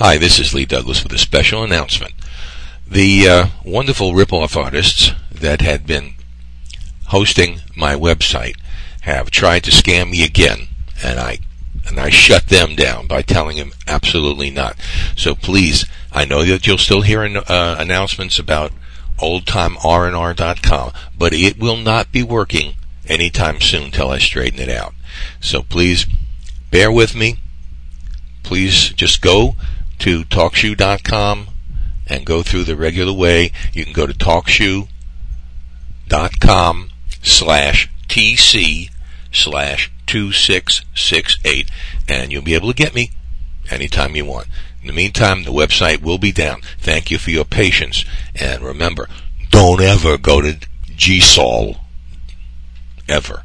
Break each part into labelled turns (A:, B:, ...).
A: Hi, this is Lee Douglas with a special announcement. The uh, wonderful ripoff artists that had been hosting my website have tried to scam me again, and I and I shut them down by telling them absolutely not. So please, I know that you'll still hear uh, announcements about oldtimernr.com, but it will not be working anytime soon till I straighten it out. So please bear with me. Please just go to talkshoe.com and go through the regular way. You can go to talkshoe.com slash TC slash 2668 and you'll be able to get me anytime you want. In the meantime, the website will be down. Thank you for your patience. And remember, don't ever go to GSOL. Ever.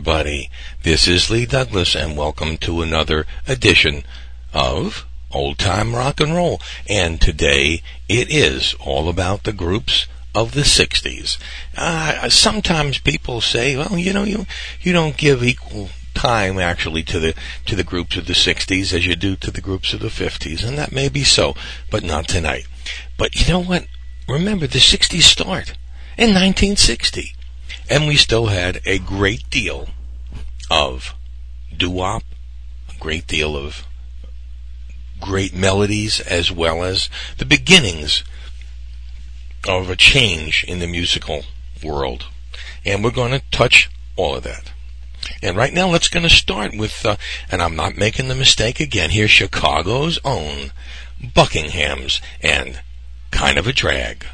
A: Everybody. This is Lee Douglas, and welcome to another edition of Old Time Rock and Roll. And today it is all about the groups of the 60s. Uh, sometimes people say, well, you know, you, you don't give equal time actually to the to the groups of the 60s as you do to the groups of the 50s and that may be so but not tonight but you know what remember the 60s start in 1960 and we still had a great deal of doo-wop, a great deal of great melodies, as well as the beginnings of a change in the musical world. And we're going to touch all of that. And right now, let's going to start with, uh, and I'm not making the mistake again. Here's Chicago's own Buckingham's and kind of a drag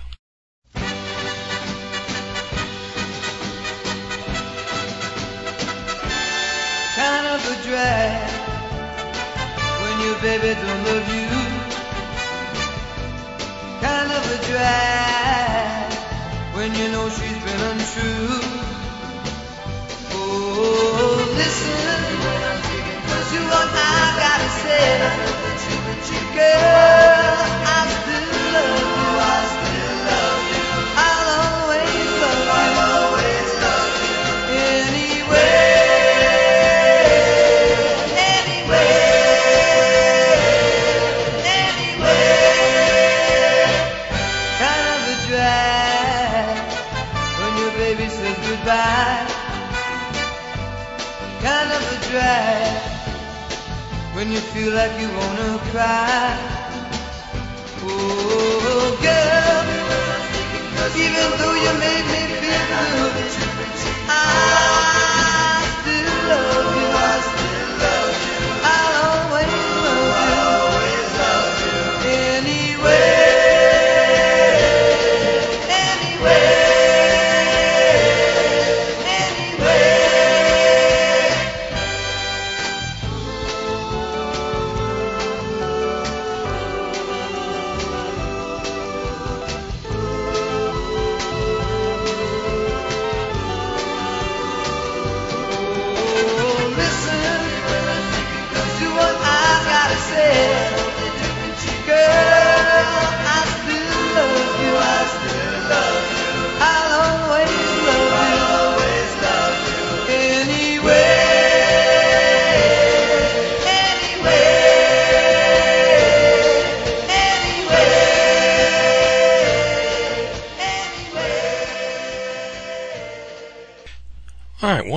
A: your baby don't love you. Kind of a drag when you know she's been untrue. Oh, listen to what I gotta say, girl. I still love feel like you wanna cry. Oh, girl, even though you made me feel good,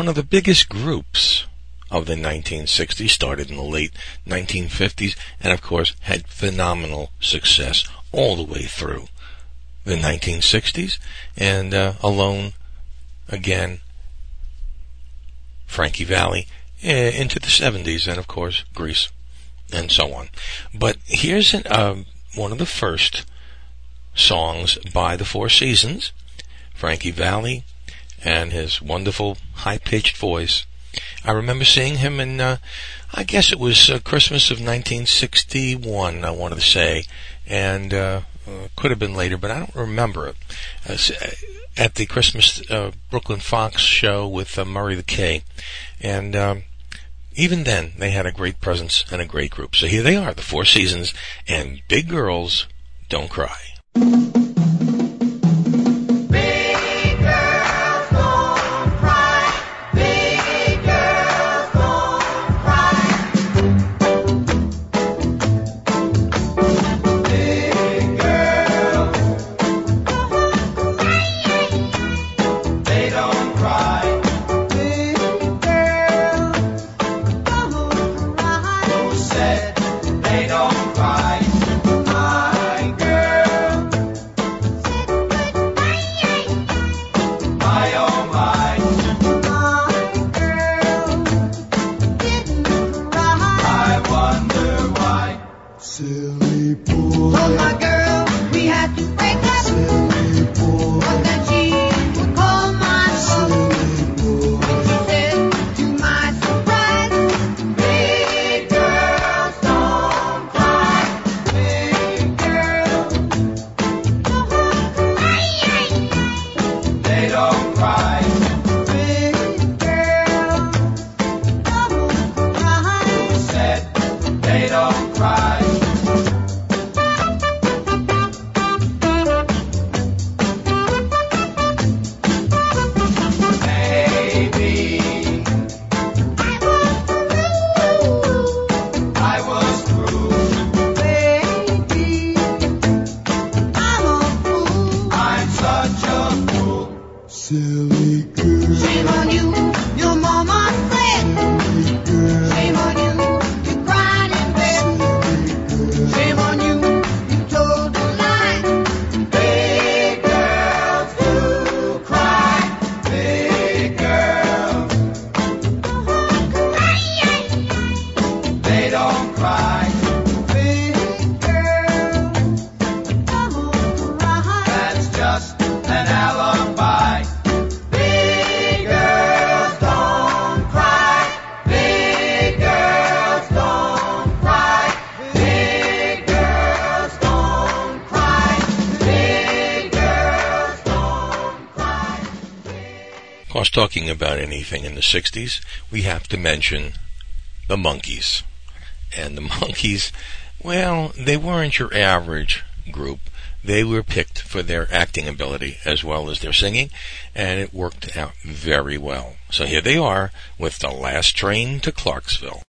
A: of the biggest groups of the 1960s started in the late 1950s and of course had phenomenal success all the way through the 1960s and uh, alone again Frankie Valli eh, into the 70s and of course Grease, and so on. But here's an, uh, one of the first songs by the Four Seasons, Frankie Valli and his wonderful high-pitched voice. I remember seeing him in, uh, I guess it was uh, Christmas of 1961, I wanted to say, and uh, uh, could have been later, but I don't remember it. Uh, uh, at the Christmas Brooklyn Fox show with Murray the K, and um, even then they had a great presence and a great group. So here they are, the Four Seasons, and Big Girls Don't Cry. Talking about anything in the 60s, we have to mention the Monkees. And the Monkees, well, they weren't your average group. They were picked for their acting ability as well as their singing, and it worked out very well. So here they are with The Last Train to Clarksville.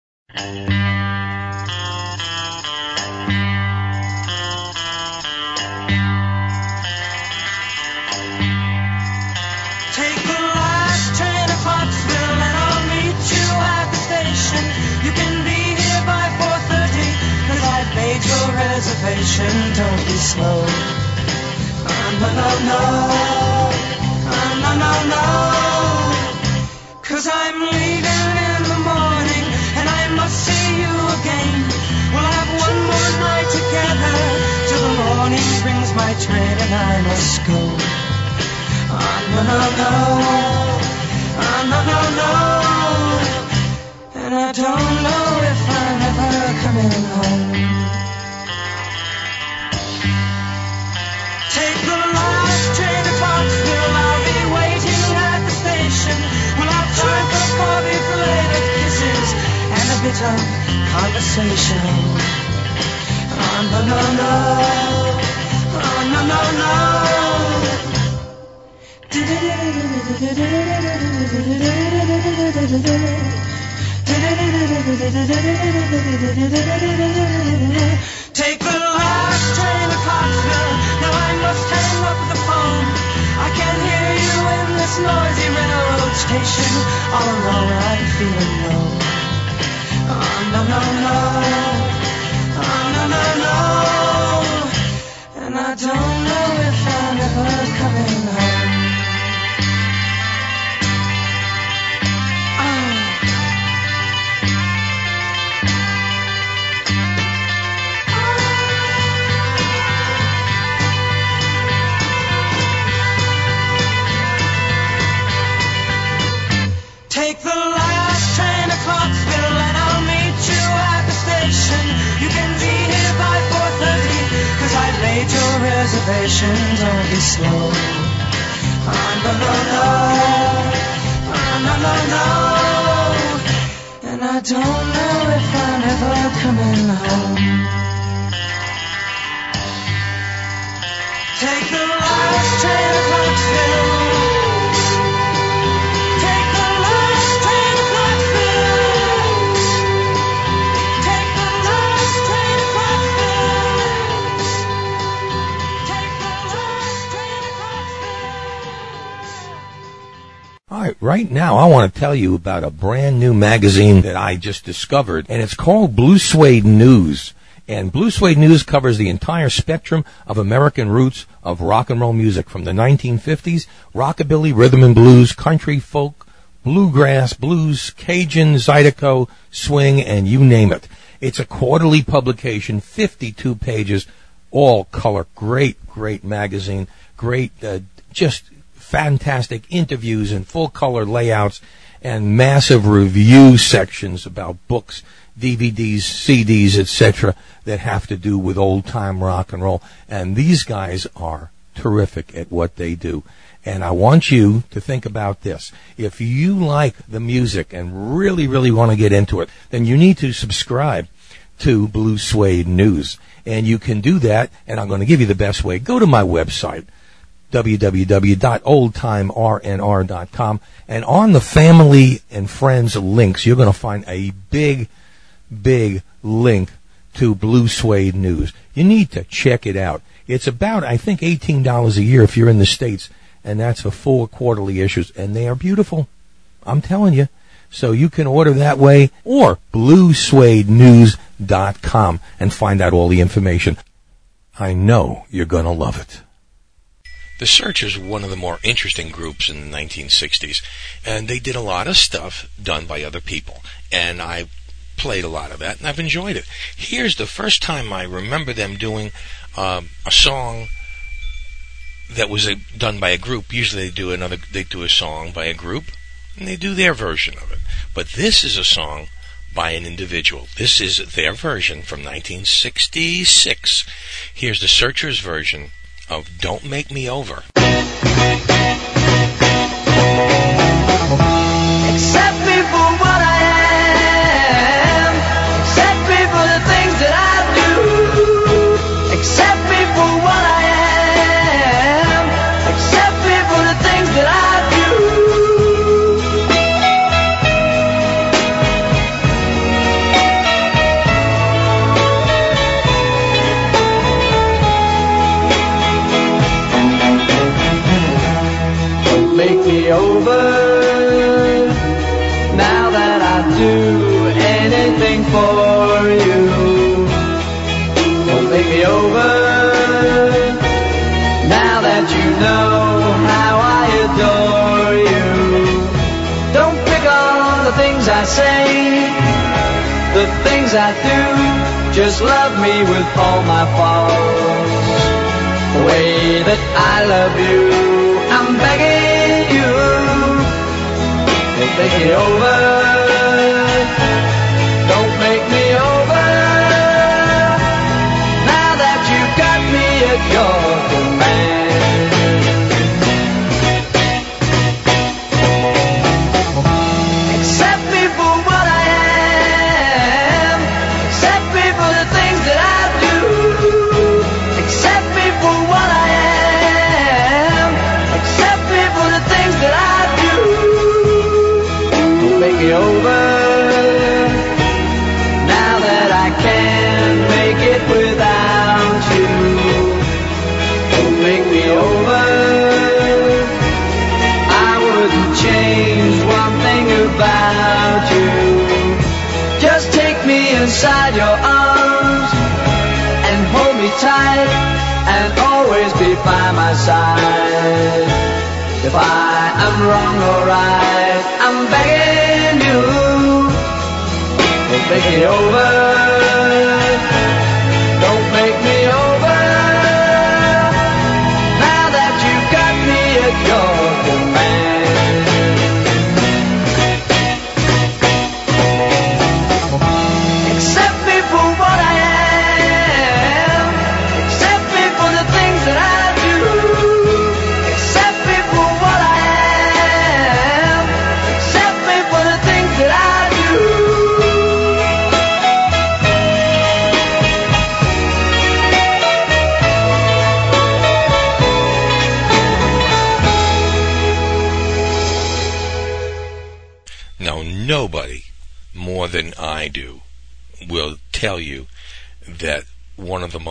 B: Reservation, don't be slow. Oh, no, no, no. Oh, no, no, no. Cause I'm leaving in the morning and I must see you again. We'll have one more night together till the morning brings my train and I must go. Oh, no, no, no. Oh, no, no, no. And I don't know if I'm ever coming home. Bit of conversation. Oh, no, no, no. Oh, no, no, no. Take the last train to Clarksville. Now I must hang up the phone. I can hear you in this noisy railroad station. Oh, All alone I'm feeling low. Oh, no, no, no. Oh, no, no, no. And I don't know if I'm ever coming reservation. Don't be slow. Oh, ah, no, no, no. Oh, no, no, no. And I don't know if I'm ever coming home. Take the last train
A: right, right now I want to tell you about a brand new magazine that I just discovered, and it's called Blue Suede News. And Blue Suede News covers the entire spectrum of American roots of rock and roll music from the 1950s, rockabilly, rhythm and blues, country, folk, bluegrass, blues, Cajun, Zydeco, swing, and you name it. It's a quarterly publication, 52 pages, all color. Great, great magazine. Great, uh, just fantastic interviews and full color layouts and massive review sections about books, DVDs, CDs, etc. that have to do with old time rock and roll. And these guys are terrific at what they do. And I want you to think about this. If you like the music and really, really want to get into it, then you need to subscribe to Blue Suede News. And you can do that, and I'm going to give you the best way. Go to my website, www.oldtimernr.com, and on the family and friends links, you're going to find a big, big link to Blue Suede News. You need to check it out. It's about, I think, $18 a year if you're in the States, and that's for four quarterly issues, and they are beautiful. I'm telling you. So you can order that way or bluesuedenews.com and find out all the information. I know you're going to love it. The Searchers were one of the more interesting groups in the 1960s, and they did a lot of stuff done by other people, and I played a lot of that, and I've enjoyed it. Here's the first time I remember them doing um, a song that was a, done by a group. Usually they do another, they do a song by a group, and they do their version of it. But this is a song by an individual. This is their version from 1966. Here's the Searchers version of Don't Make Me Over.
B: Accept things I do. Just love me with all my faults the way that I love you. I'm begging you, don't make me over. Don't make me over. Now that you've got me at your over. Now that I can't make it without you, don't make me over. I wouldn't change one thing about you. Just take me inside your arms and hold me tight and always be by my side. If I am
A: wrong or right. Make me over.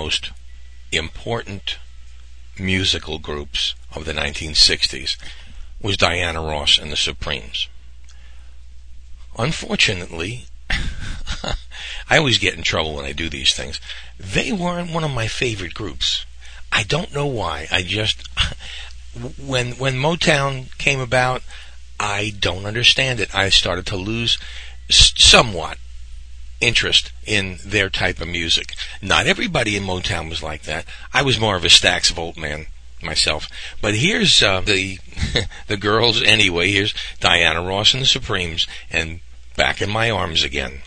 A: Most important musical groups of the 1960s was Diana Ross and the Supremes. Unfortunately, I always get in trouble when I do these things. They weren't one of my favorite groups. I don't know why. I just when when Motown came about, I don't understand it. I started to lose somewhat interest in their type of music. Not everybody in Motown was like that. I was more of a Stax Volt man myself. But here's uh, the the girls anyway. Here's Diana Ross and the Supremes, and back in my arms again.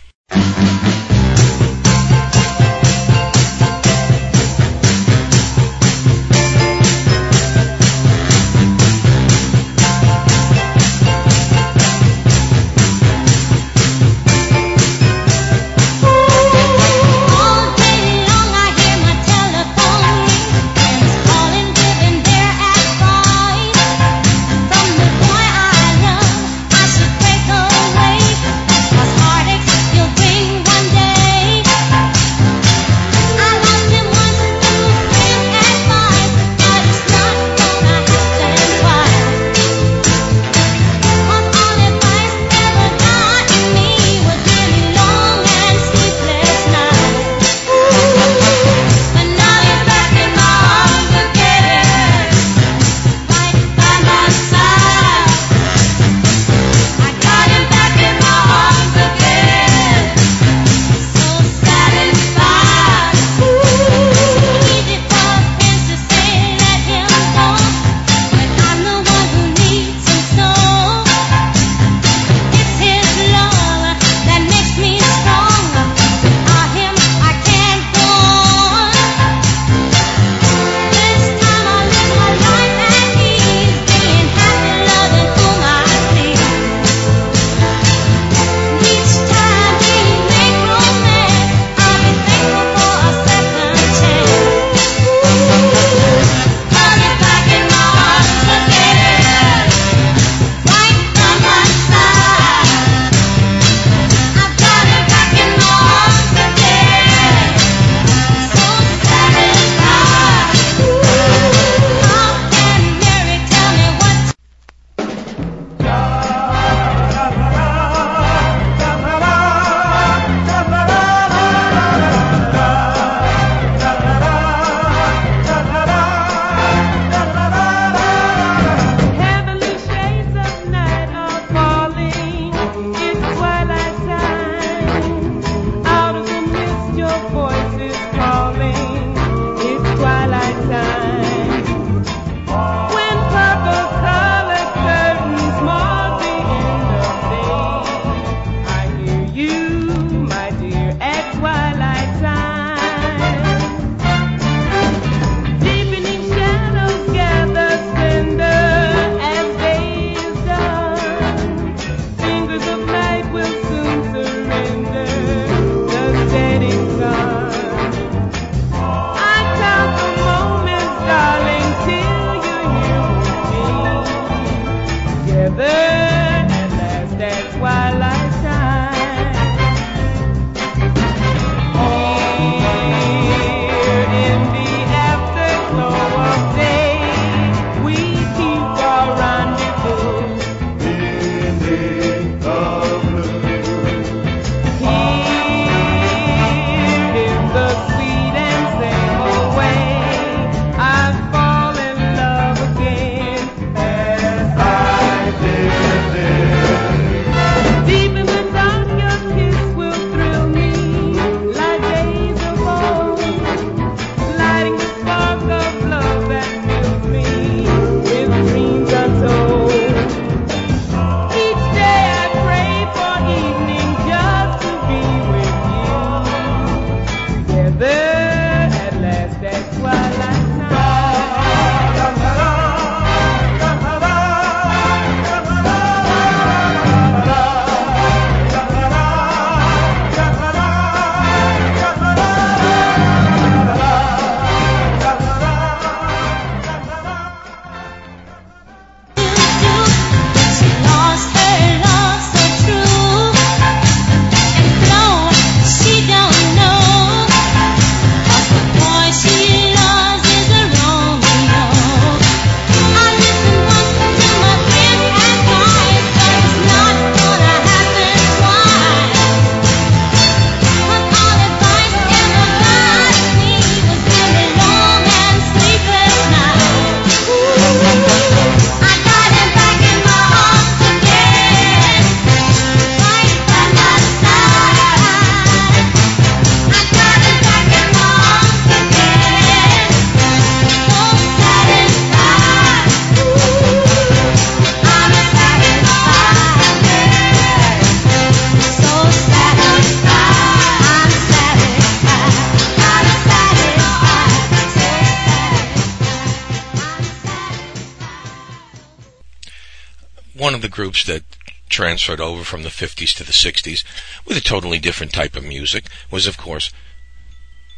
A: Of the groups that transferred over from the 50s to the 60s with a totally different type of music was, of course,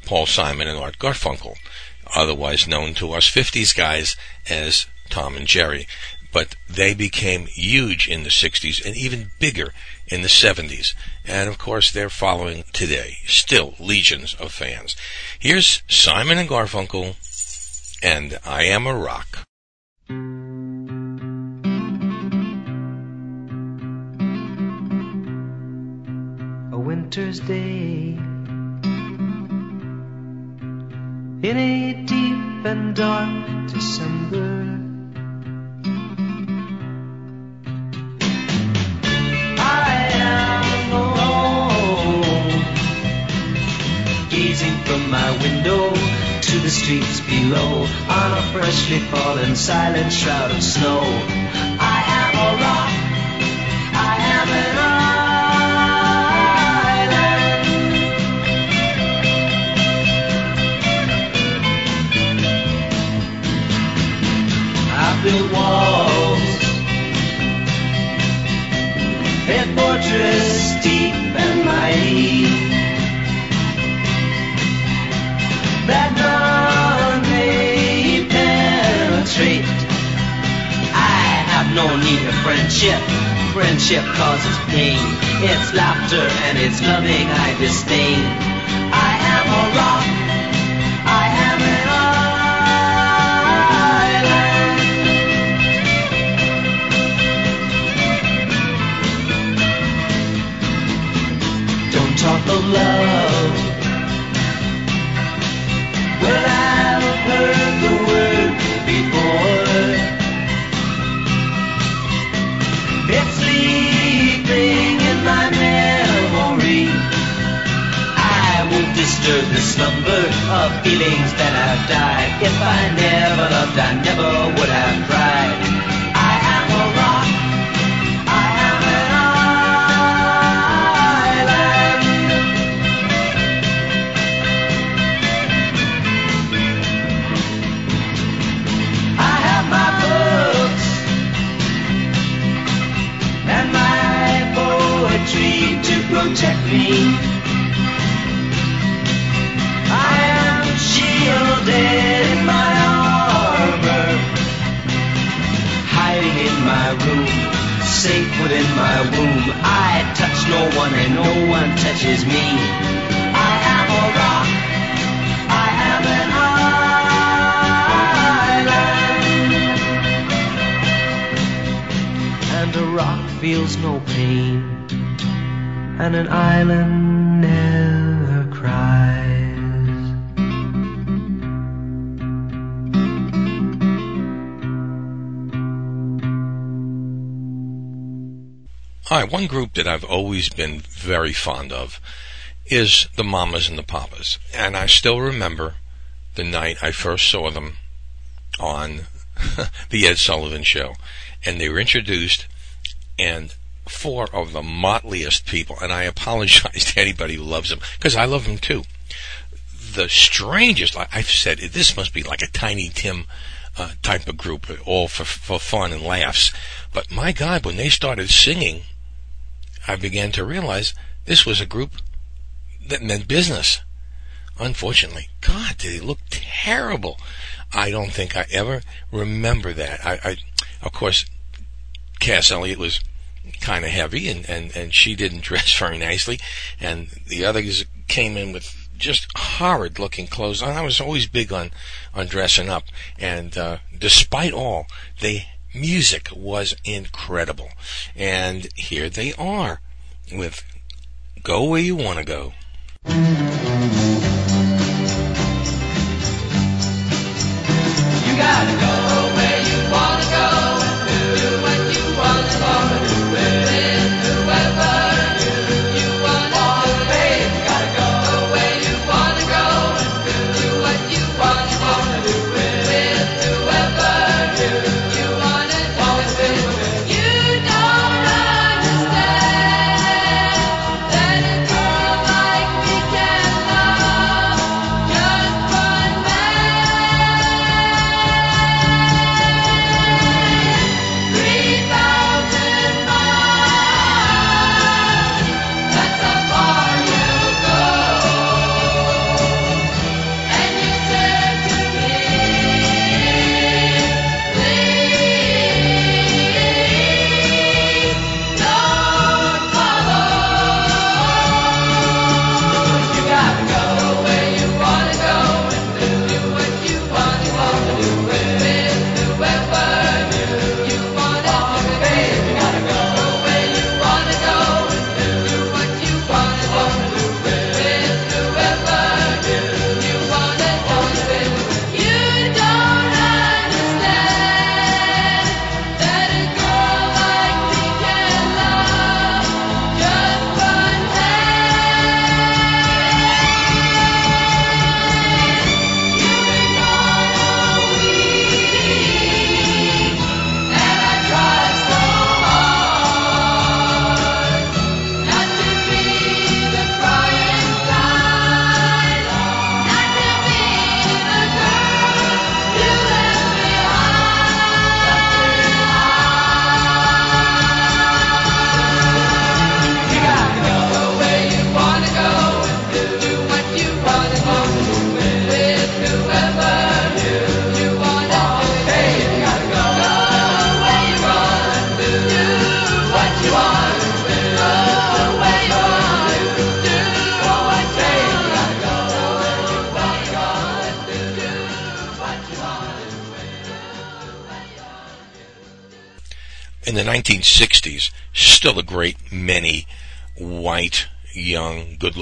A: Paul Simon and Art Garfunkel, otherwise known to us 50s guys as Tom and Jerry. But they became huge in the 60s and even bigger in the 70s. And of course, they're following today. Still legions of fans. Here's Simon and Garfunkel and I Am a Rock.
C: Winter's day in a deep and dark December. I am alone, gazing from my window to the streets below on a freshly fallen silent shroud of snow. I am a built walls, a fortress deep and mighty that none may penetrate. I have no need of friendship. Friendship causes pain. It's laughter and it's loving I disdain. I am a rock. Talk of love. Well, I've heard the word before. It's sleeping in my memory. I won't disturb the slumber of feelings that I've died. If I never loved, I never would have cried. One and no one touches me. I am a rock. I am an island. And a rock feels no pain, and an island
A: All right, one group that I've always been very fond of is the Mamas and the Papas. And I still remember the night I first saw them on the Ed Sullivan Show. And they were introduced, and four of the motliest people, and I apologize to anybody who loves them, because I love them too. The strangest, I've said, this must be like a Tiny Tim uh, type of group, all for, for fun and laughs. But my God, when they started singing, I began to realize this was a group that meant business. Unfortunately, God, did they look terrible. I don't think I ever remember that. I, I of course, Cass Elliot was kind of heavy and, and, and she didn't dress very nicely. And the others came in with just horrid looking clothes. And I was always big on, on dressing up. And, uh, despite all, they, music was incredible. And here they are with Go Where You Want to Go.
C: You gotta go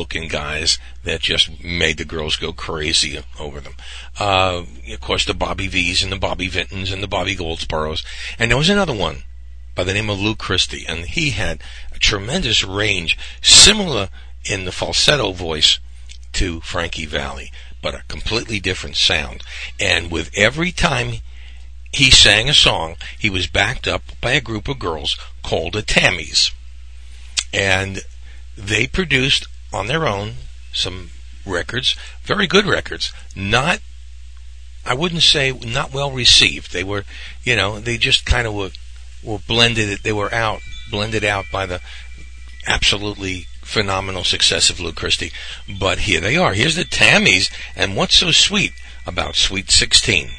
D: good-looking guys that just made the girls go crazy over them. Uh, of course, the Bobby Vees and the Bobby Vintons and the Bobby Goldsboros. And there was another one by the name of Lou Christie, and he had a tremendous range, similar in the falsetto voice to Frankie Valli, but a completely different sound. And with every time he sang a song, he was backed up by a group of girls called the Tammys. And they produced on their own some records, very good records, not I wouldn't say not well received. They were, you know, they just kind of were, were blended. They were out, blended out by the absolutely phenomenal success of Lou Christie. But here they are. Here's the Tammys, and what's so sweet about Sweet 16?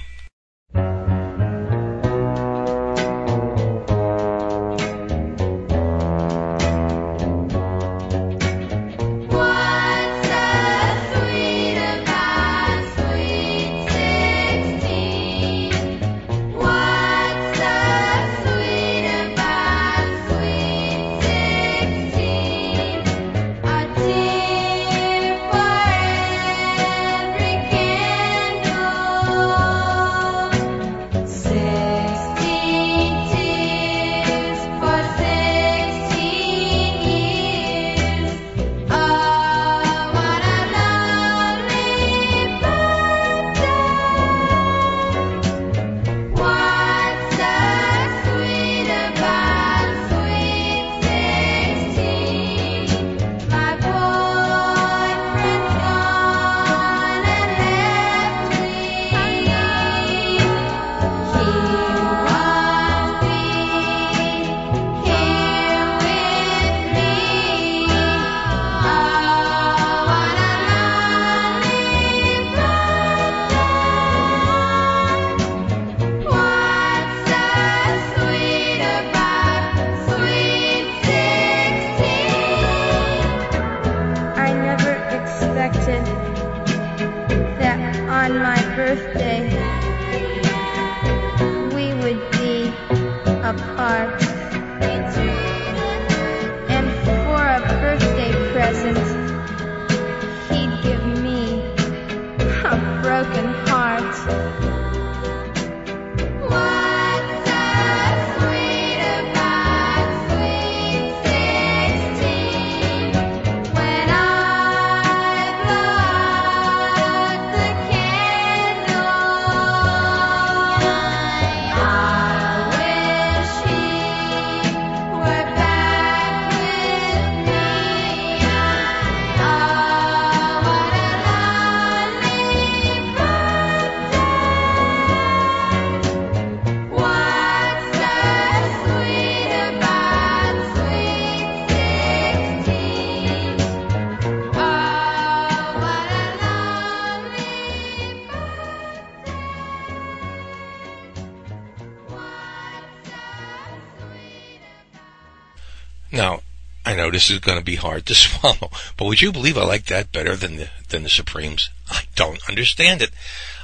D: This is going to be hard to swallow, but would you believe I like that better than the than the Supremes? I don't understand it.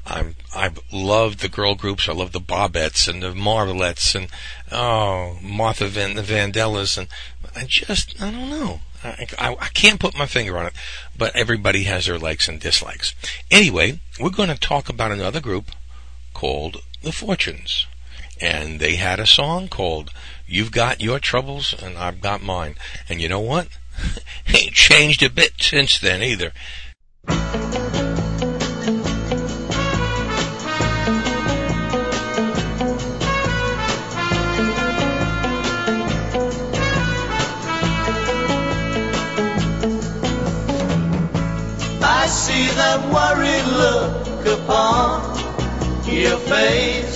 D: I'm I've loved the girl groups. I love the Bobbettes and the Marvelettes and oh Martha Van the Vandellas and I just I don't know. I, I, I can't put my finger on it, but everybody has their likes and dislikes. Anyway, we're going to talk about another group called the Fortunes and they had a song called You've Got Your Troubles and I've Got Mine. And you know what? Ain't changed a bit since then either.
E: I see that worried look upon your face.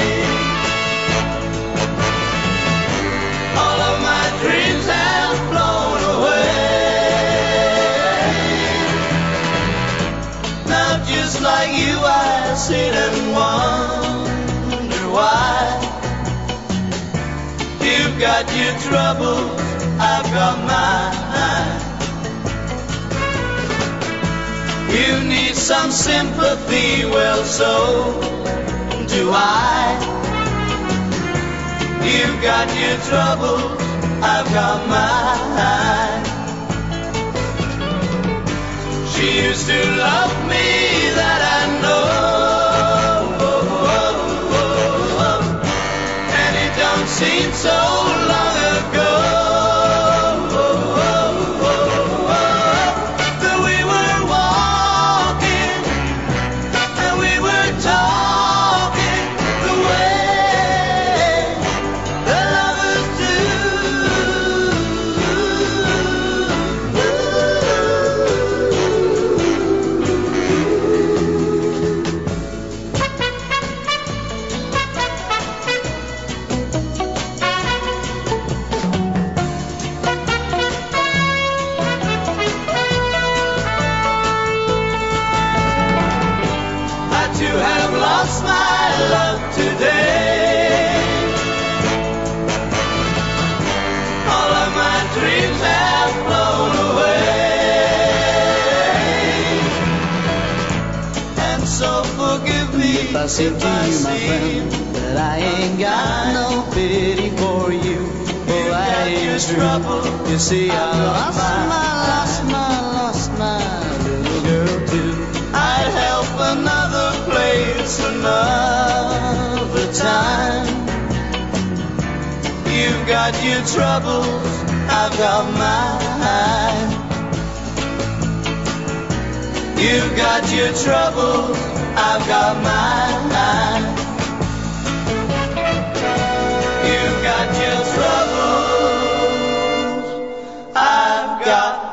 E: Sit and wonder why. You've got your troubles, I've got mine. You need some sympathy, well, so do I. You've got your troubles, I've got mine. She used to love me, that I don't so long me
F: If I say to you, my friend, that I ain't got no pity for you, oh, I ain't true. You see, I lost my, lost my, lost my little girl too.
E: I'd help another place another time. You've got your troubles, I've got mine. You've got your troubles, I've got mine. You've got your troubles, I've got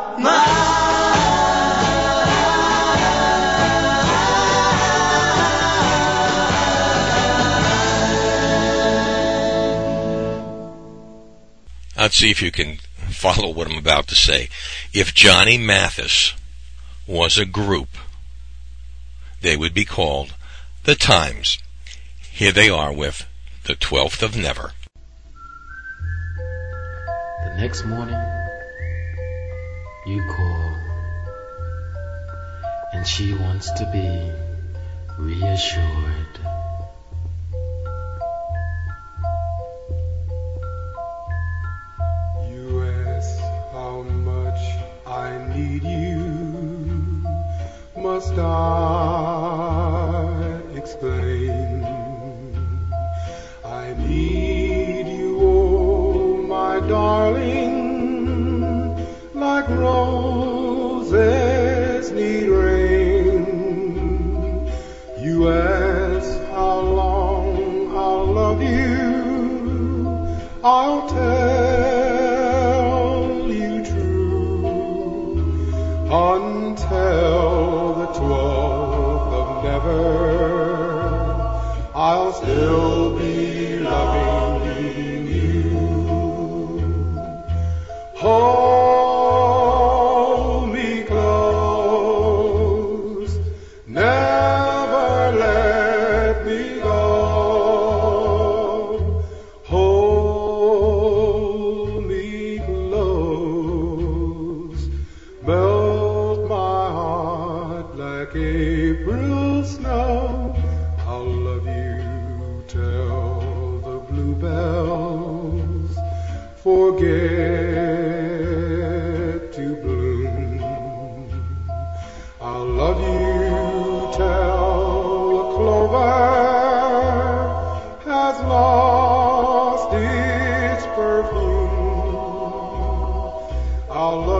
A: Let's see if you can follow what I'm about to say. If Johnny Mathis was a group, they would be called the Tymes. Here they are with the 12th of Never.
G: The next morning, you call, and she wants to be reassured.
H: You ask how much I need you. Must I explain? I need you, oh my darling, like roses need rain. You ask how long I'll love you. I'll tell you true until twelfth of never. I'll still be loving you. Hold I'll love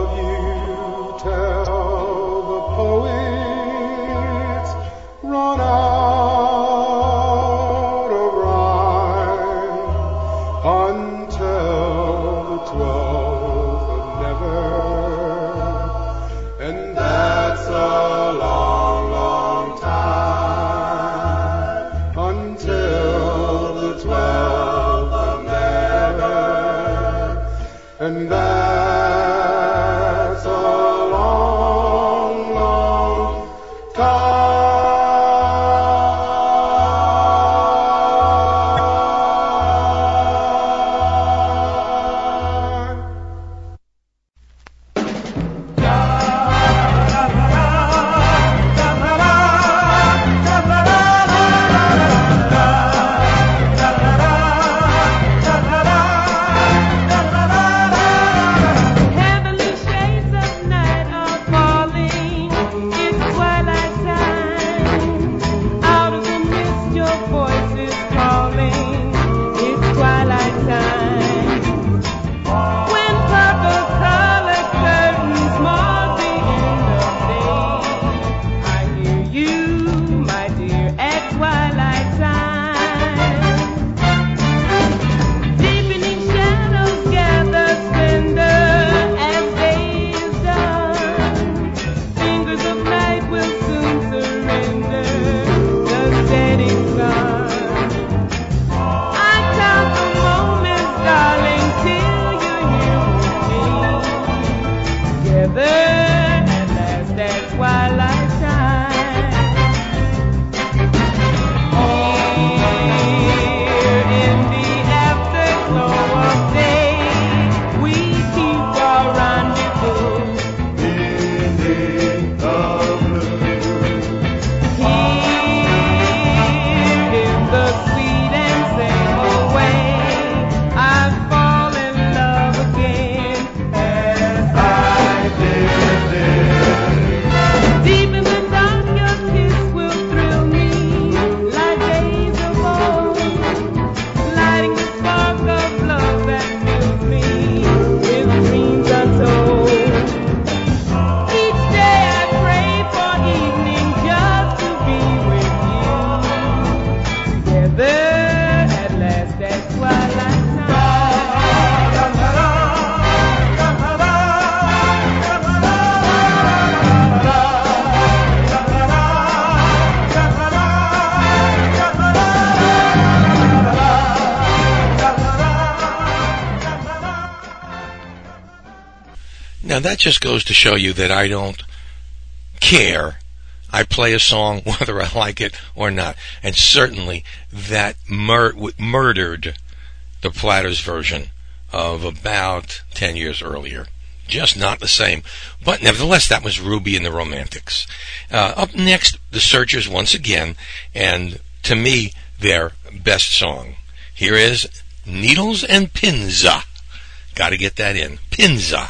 H: And
E: that just goes to show you that I don't care. I play a song whether I like it or not. And certainly that mur- murdered the Platters version of about 10 years earlier. Just not the same. But nevertheless, that was Ruby and the Romantics. Uh, up next, The Searchers once again, and to me, their best song. Here is Needles and Pinza. Gotta get that in. Pinza.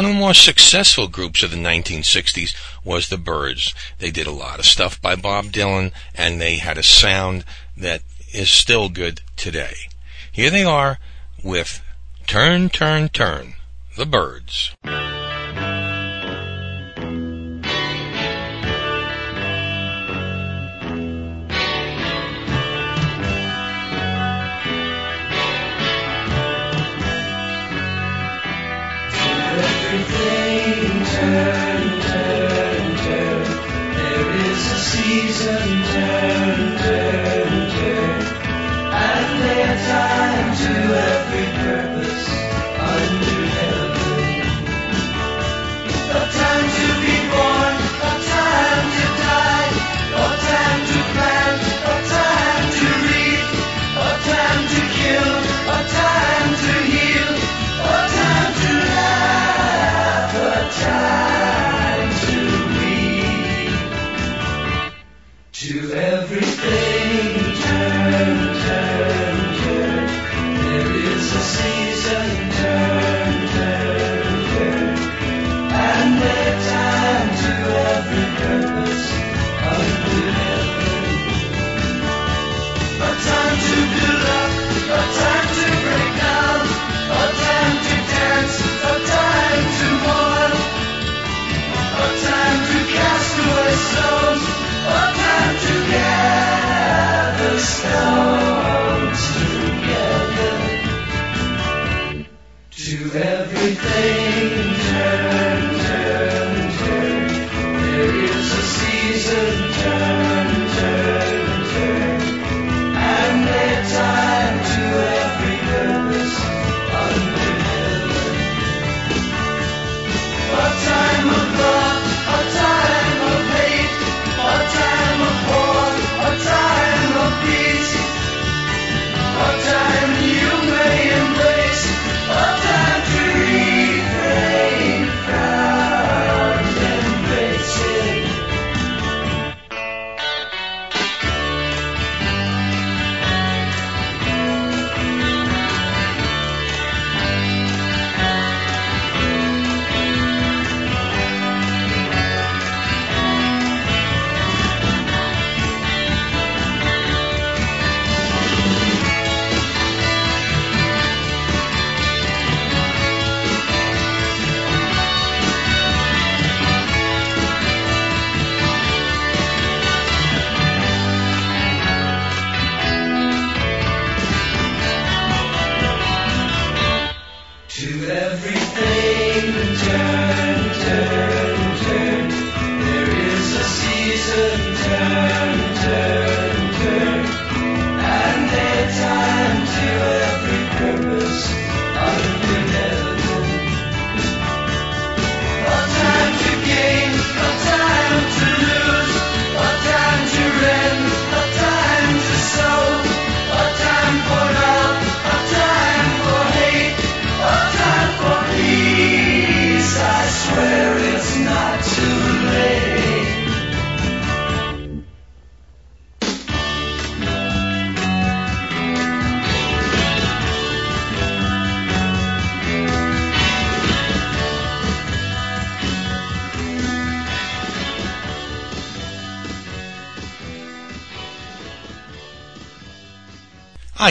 E: One of the more successful groups of the 1960s was the Byrds. They did a lot of stuff by Bob Dylan, and they had a sound that is still good today. Here they are with Turn, Turn, Turn, the
A: Byrds. Yeah.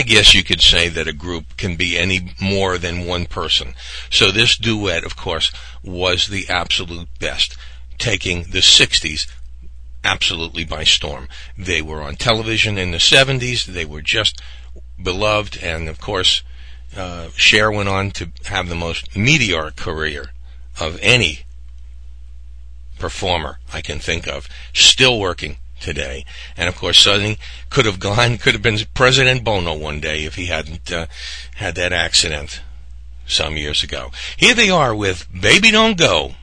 A: I guess you could say that a group can be any more than one person. So this duet, of course, was the absolute best, taking the 60s absolutely by storm. They were on television in the 70s. They were just beloved. And of course, uh, Cher went on to have the most meteoric career of any performer I can think of, still working today. And of course, Sonny could have gone, could have been President Bono one day if he hadn't uh, had that accident some years ago. Here they are with Baby Don't Go.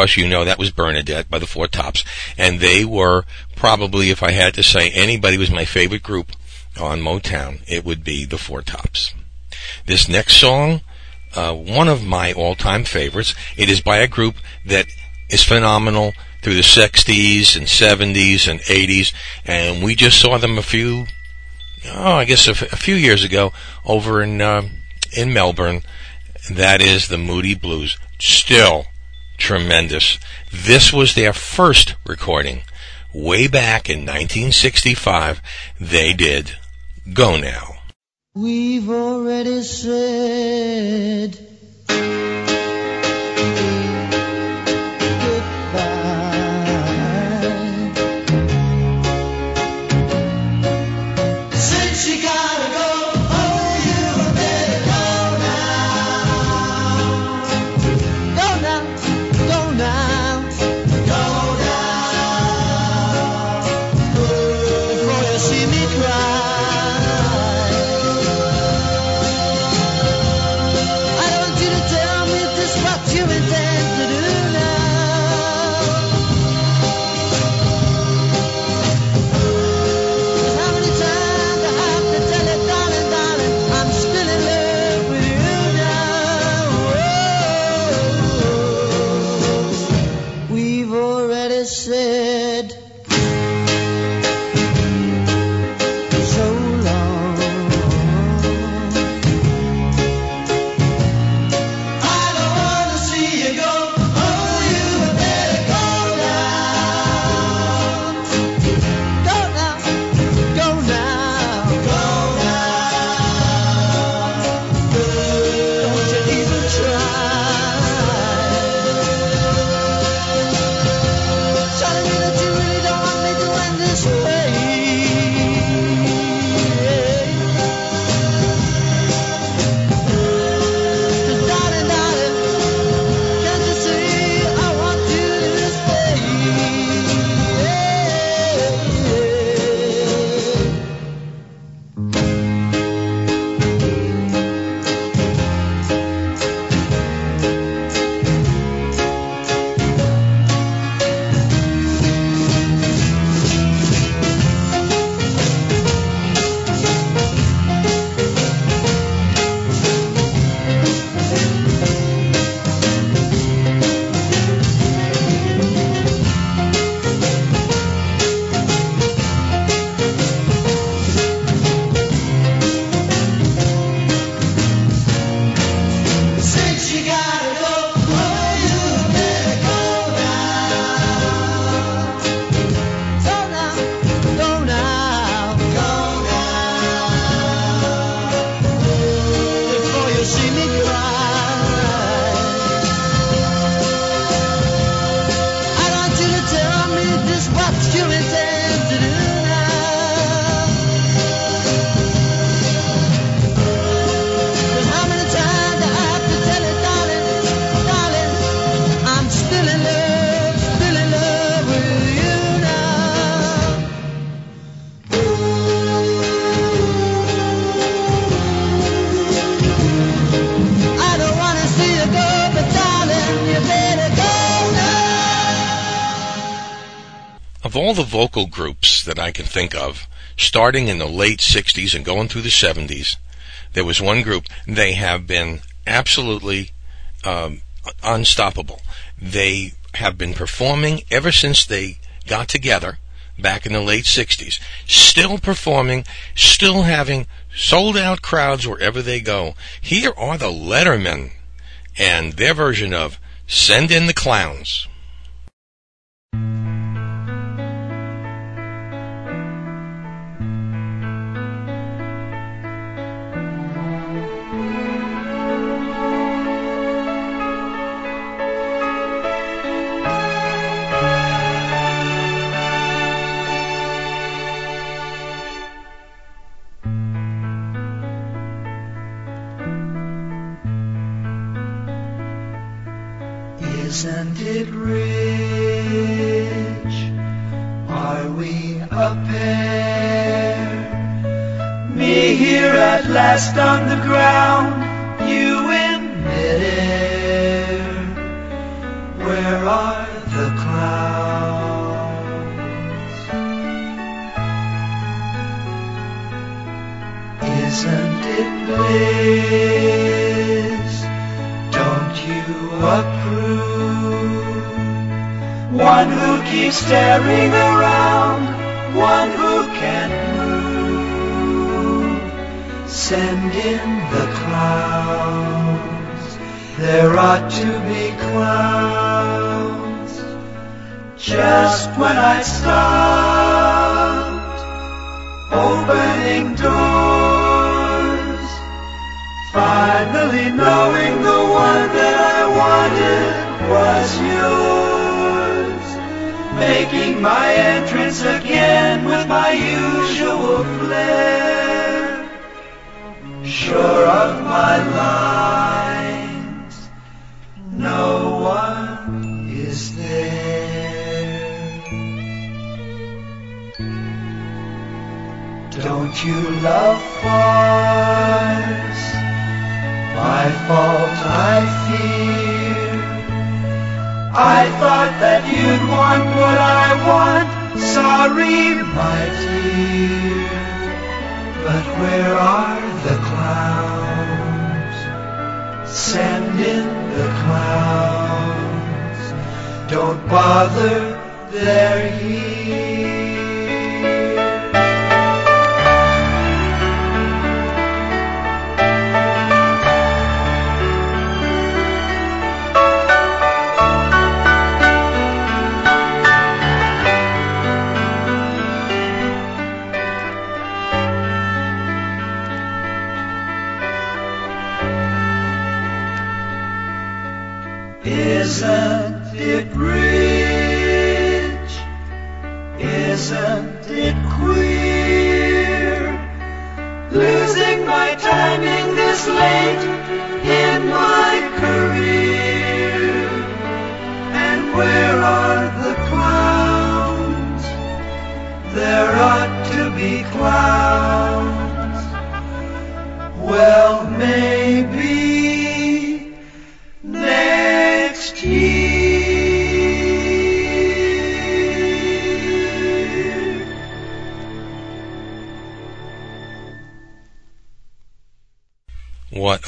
A: Course, you know that was Bernadette by the Four Tops, and they were probably, if I had to say anybody was my favorite group on Motown, it would be the Four Tops. This next song, uh, one of my all-time favorites. It is by a group that is phenomenal through the 60s and 70s and 80s, and we just saw them a few, oh, I guess a, f- a few years ago over in uh, in Melbourne. That is the Moody Blues. Still tremendous. This was their first recording. Way back in 1965, they did Go Now.
F: We've already said
A: vocal groups that I can think of, starting in the late 60s and going through the 70s, there was one group. They have been absolutely um, unstoppable. They have been performing ever since they got together back in the late 60s. Still performing, still having sold out crowds wherever they go. Here are the Lettermen and their version of Send in the Clowns.
I: at last on the ground, you in midair. Where are the clouds?
E: Isn't it bliss? Don't you approve? One who keeps staring around, one who Send in the clowns. There ought to be clowns. Just when I stopped opening doors, finally knowing the one that I wanted was yours, making my entrance again with my usual flair, sure of my lines, no one is there. Don't you love farce? My fault, I fear. I thought that you'd want what I want. Sorry, my dear. But where are the clowns? Send in the clowns. Don't bother, they're here. Isn't it rich? Isn't it queer? Losing my timing this late in my career. And where are the clowns? There ought to be clowns. Well, maybe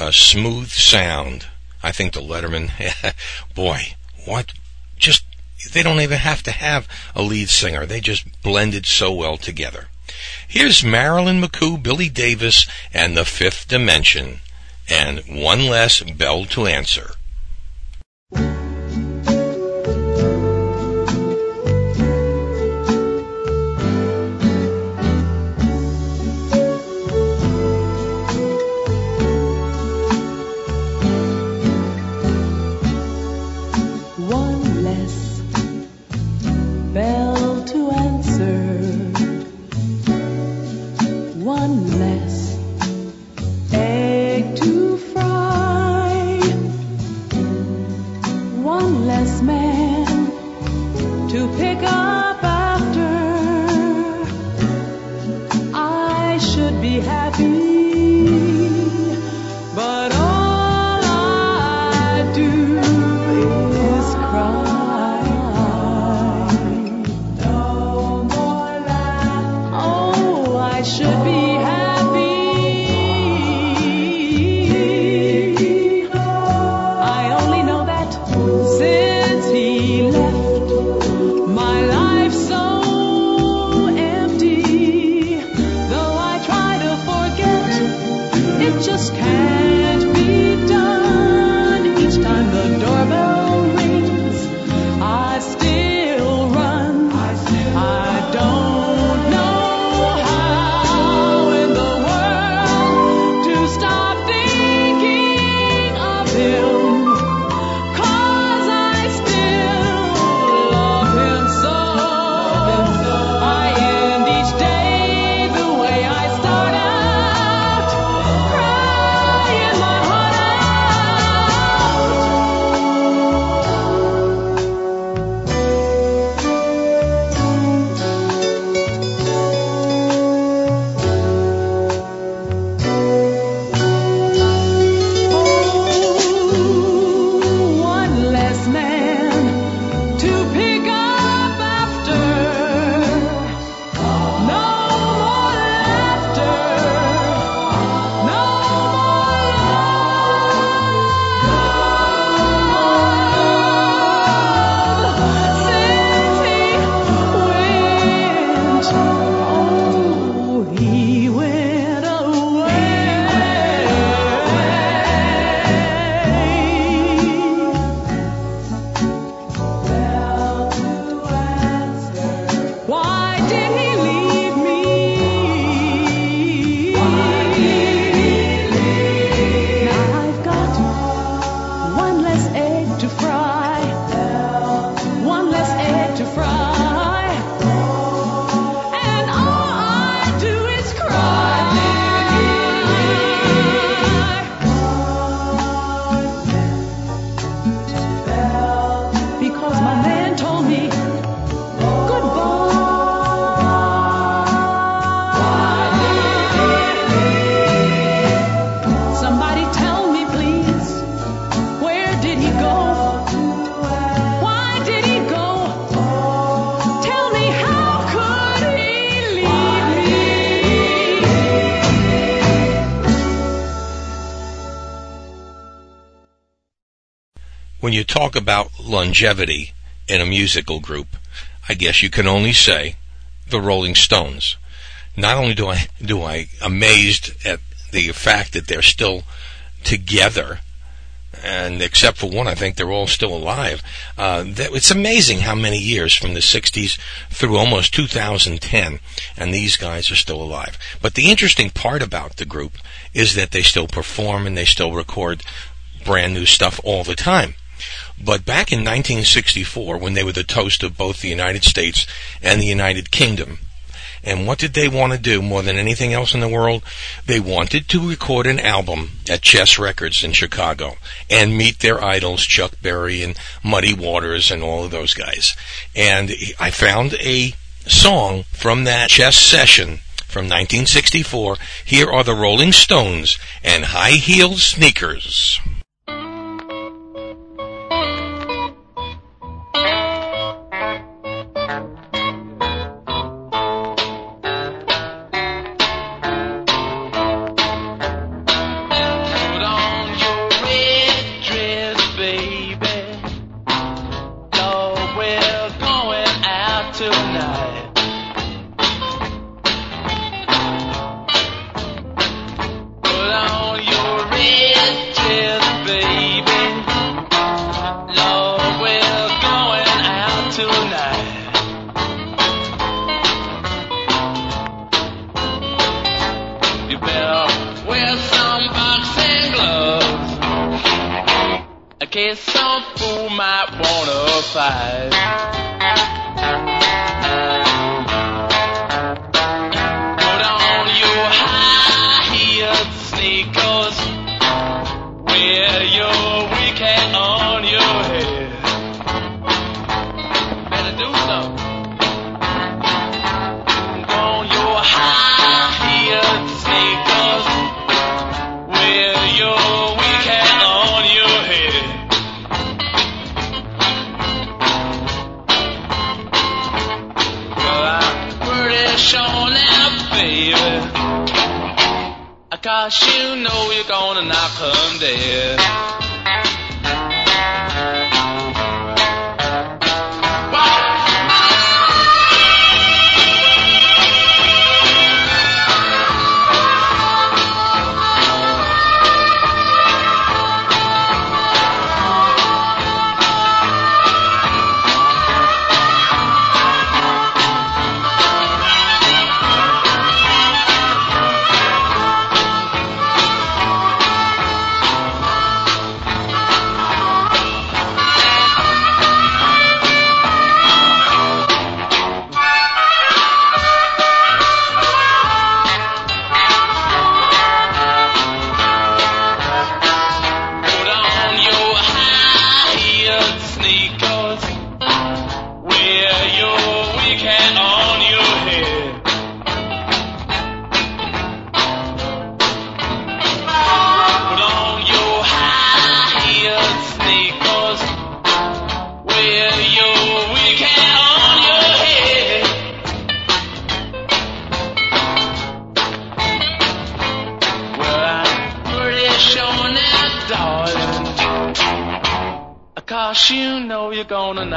A: A smooth sound. I think the Lettermen, boy, what, just, they don't even have to have a lead singer. They just blended so well together. Here's Marilyn McCoo, Billy Davis, and the Fifth Dimension, and one less bell to answer. When you talk about longevity in a musical group, I guess you can only say the Rolling Stones. Not only do I do I amazed at the fact that they're still together, and except for one, I think they're all still alive. Uh, that, it's amazing how many years from the 60s through almost 2010, and these guys are still alive. But the interesting part about the group is that they still perform and they still record brand new stuff all the time. But back in 1964, when they were the toast of both the United States and the United Kingdom, and what did they want to do more than anything else in the world? They wanted to record an album at Chess Records in Chicago and meet their idols, Chuck Berry and Muddy Waters and all of those guys. And I found a song from that chess session from 1964. Here are the Rolling Stones and High Heeled Sneakers.
J: Gonna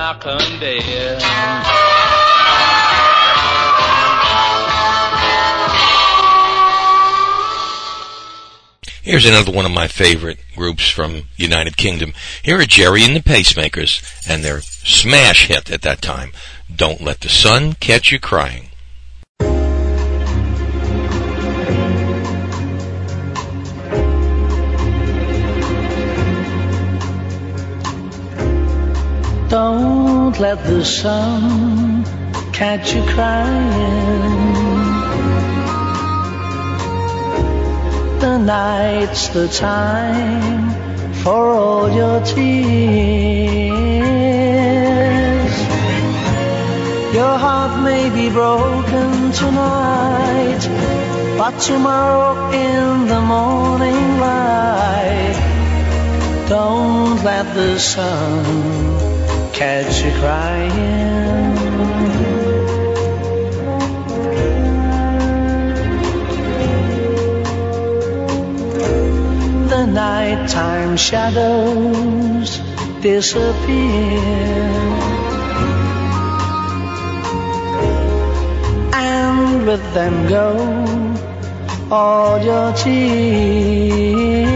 J: 'em dead.
A: Here's another one of my favorite groups from United Kingdom. Here are Gerry and the Pacemakers and their smash hit at that time, Don't Let the Sun Catch You Crying.
K: Let the sun catch you crying. The night's the time for all your tears. Your heart may be broken tonight, but tomorrow in the morning light, don't let the sun catch you crying. The nighttime shadows disappear. And with them go all your tears.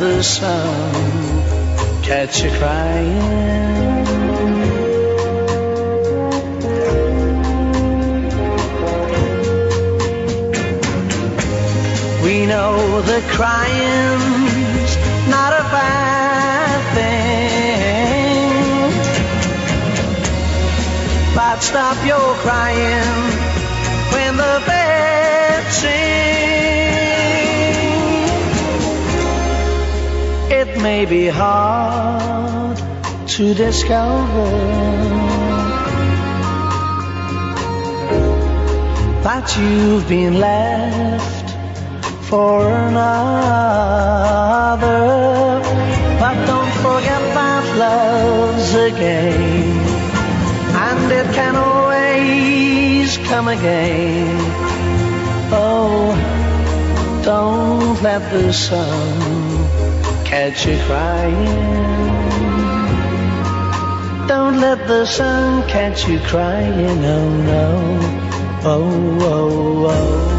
K: The sun catch you crying. We know that crying's not a bad thing. But stop your crying when the birds sing. May be hard to discover that you've been left for another. But don't forget that love's a game, and it can always come again. Oh, don't let the sun catch you crying. Don't let the sun catch you crying, oh no. Oh, oh, oh.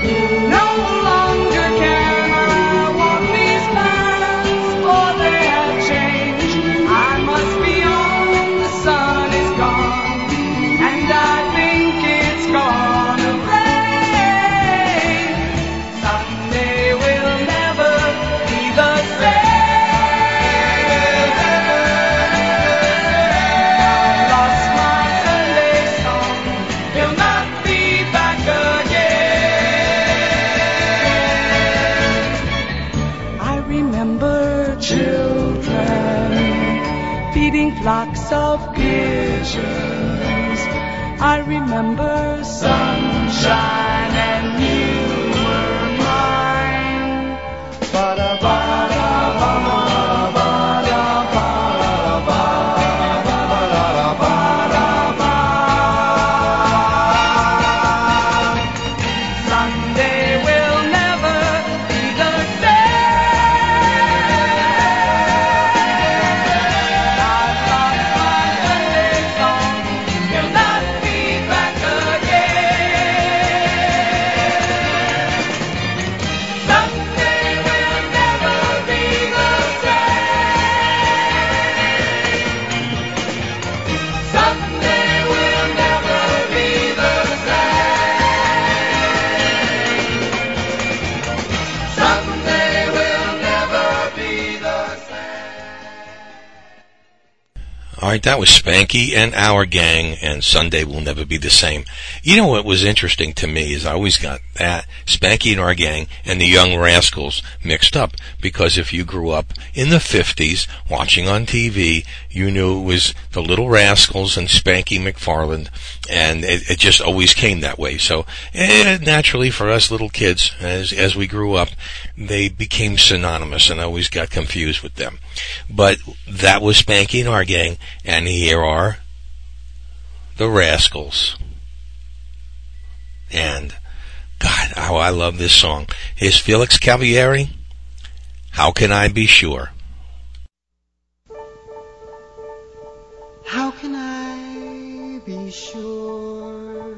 L: No remember
A: That was Spanky and our gang, and Sunday will never be the same. You know what was interesting to me is I always got that Spanky and our gang and the Young Rascals mixed up because if you grew up in the 50s watching on TV, you knew it was the Little Rascals and Spanky McFarland, and it, it just always came that way. So eh, naturally, for us little kids, as as we grew up, they became synonymous, and I always got confused with them. But that was Spanky and our gang, and here are the Rascals. And God, how I love this song. Here's Felix Cavaliere. How can I be sure?
F: How can I be sure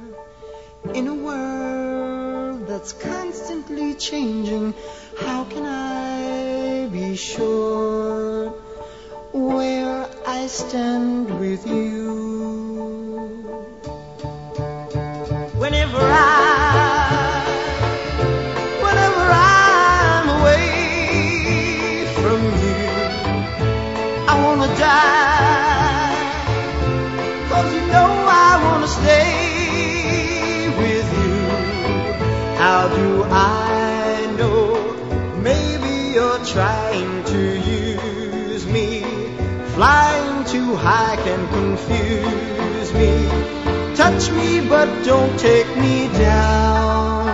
F: in a world that's constantly changing? How can I be sure where I stand with you? But don't take me down.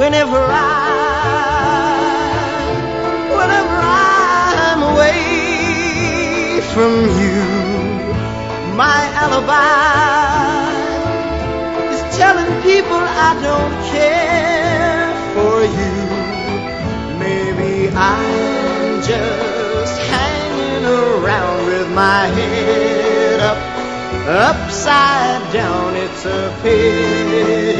F: Whenever I, whenever I'm away from you, my alibi is telling people I don't care for you. Maybe I'm just hanging around with my head upside down. It's a pity.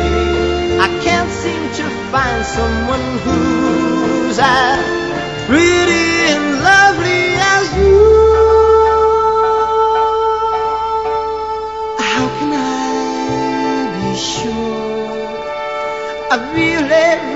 F: I can't seem to find someone who's as pretty and lovely as you. How can I be sure? I really,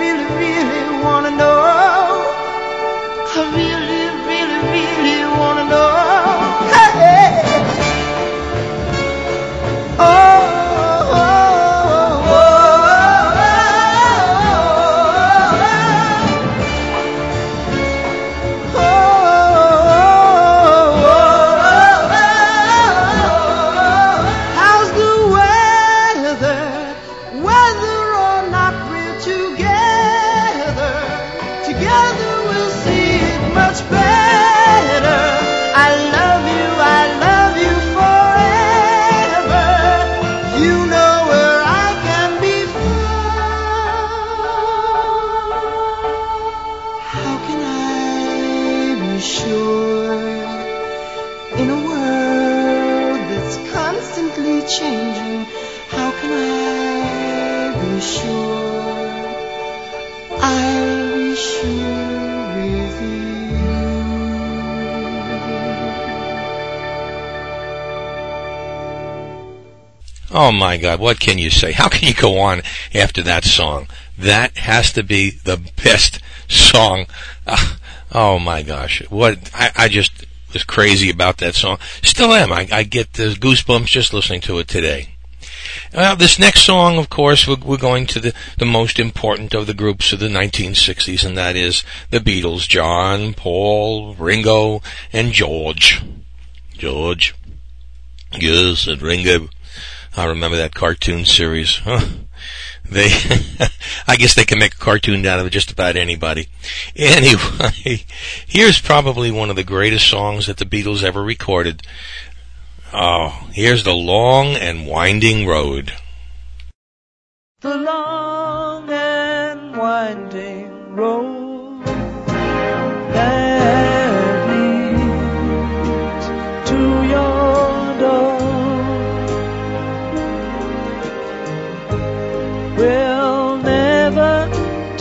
A: my God, what can you say? How can you go on after that song? That has to be the best song. Uh, oh my gosh, what I, I just was crazy about that song. Still am. I, I get the goosebumps just listening to it today. Well, this next song, of course, we're, we're going to the, the most important of the groups of the 1960s, and that is the Beatles. John, Paul, Ringo, and George. George. Yes, and Ringo. I remember that cartoon series. Huh. They, I guess they can make a cartoon out of just about anybody. Anyway, here's probably one of the greatest songs that the Beatles ever recorded. Oh, here's the long and winding road.
K: the long and winding road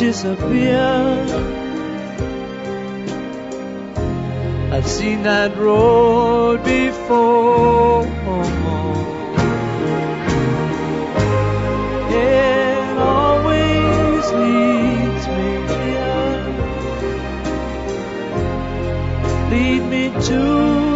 K: disappear. I've seen that road before. It always leads me me to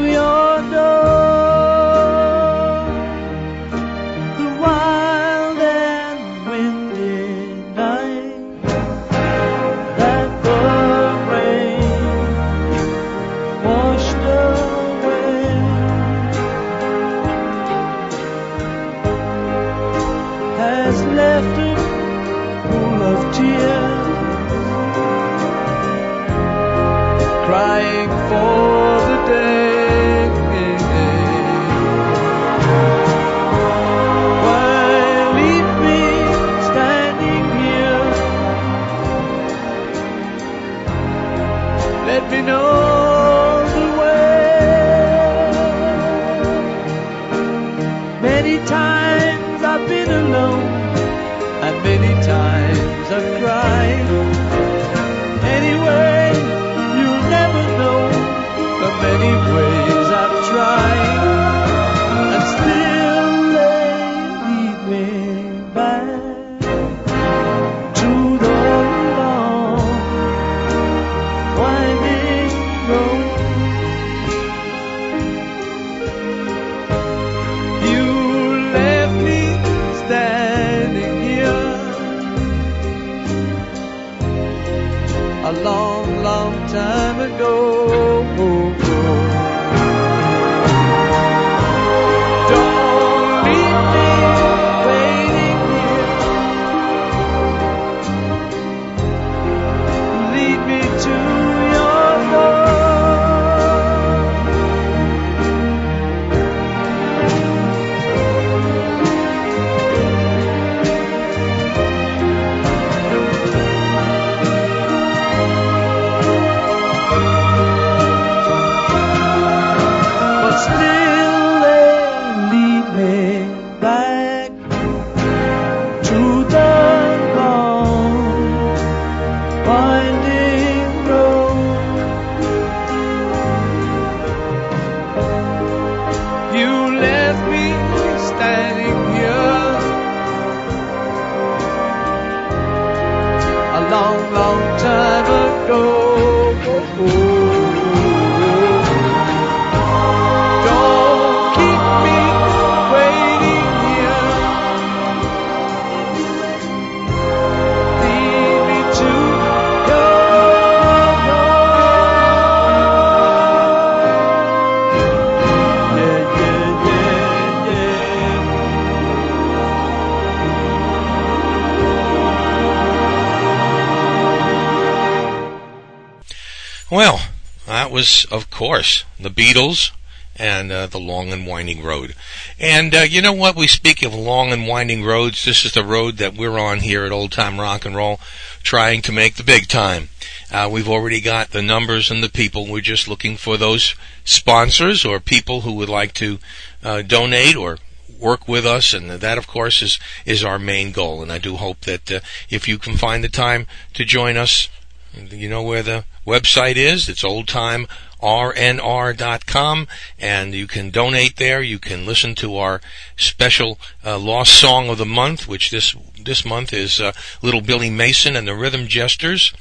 A: was, of course, the Beatles and uh, the Long and Winding Road. And uh, you know what? We speak of long and winding roads. This is the road that we're on here at Old Time Rock and Roll, trying to make the big time. Uh, we've already got the numbers and the people. We're just looking for those sponsors or people who would like to uh, donate or work with us, and that, of course, is is our main goal. And I do hope that uh, if you can find the time to join us, you know where the website is. It's oldtimernr.com, and you can donate there. You can listen to our special uh, lost song of the month, which this this month is uh, Little Billy Mason and the Rhythm Jesters,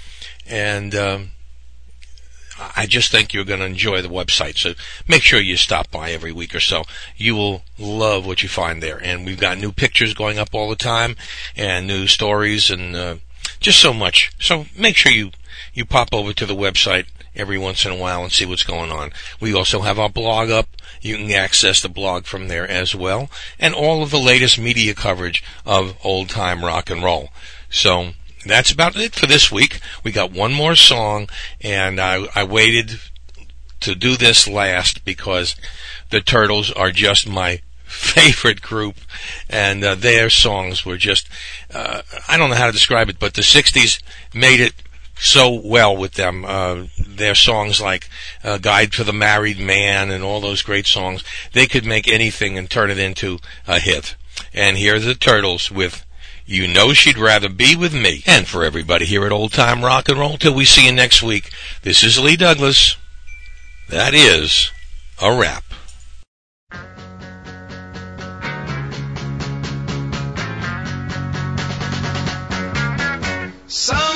A: and. Um, I just think you're going to enjoy the website. So make sure you stop by every week or so. You will love what you find there. And we've got new pictures going up all the time and new stories and uh, just so much. So make sure you, you pop over to the website every once in a while and see what's going on. We also have our blog up. You can access the blog from there as well. And all of the latest media coverage of old time rock and roll. So that's about it for this week. We got one more song, and I, I waited to do this last because the Turtles are just my favorite group, and uh, their songs were just, uh, I don't know how to describe it, but the 60s made it so well with them. Uh, their songs like uh, Guide for the Married Man and all those great songs, they could make anything and turn it into a hit. And here are the Turtles with you know she'd rather be with me. And for everybody here at Old Time Rock and Roll, till we see you next week, this is Lee Douglas. That is a wrap.
I: Some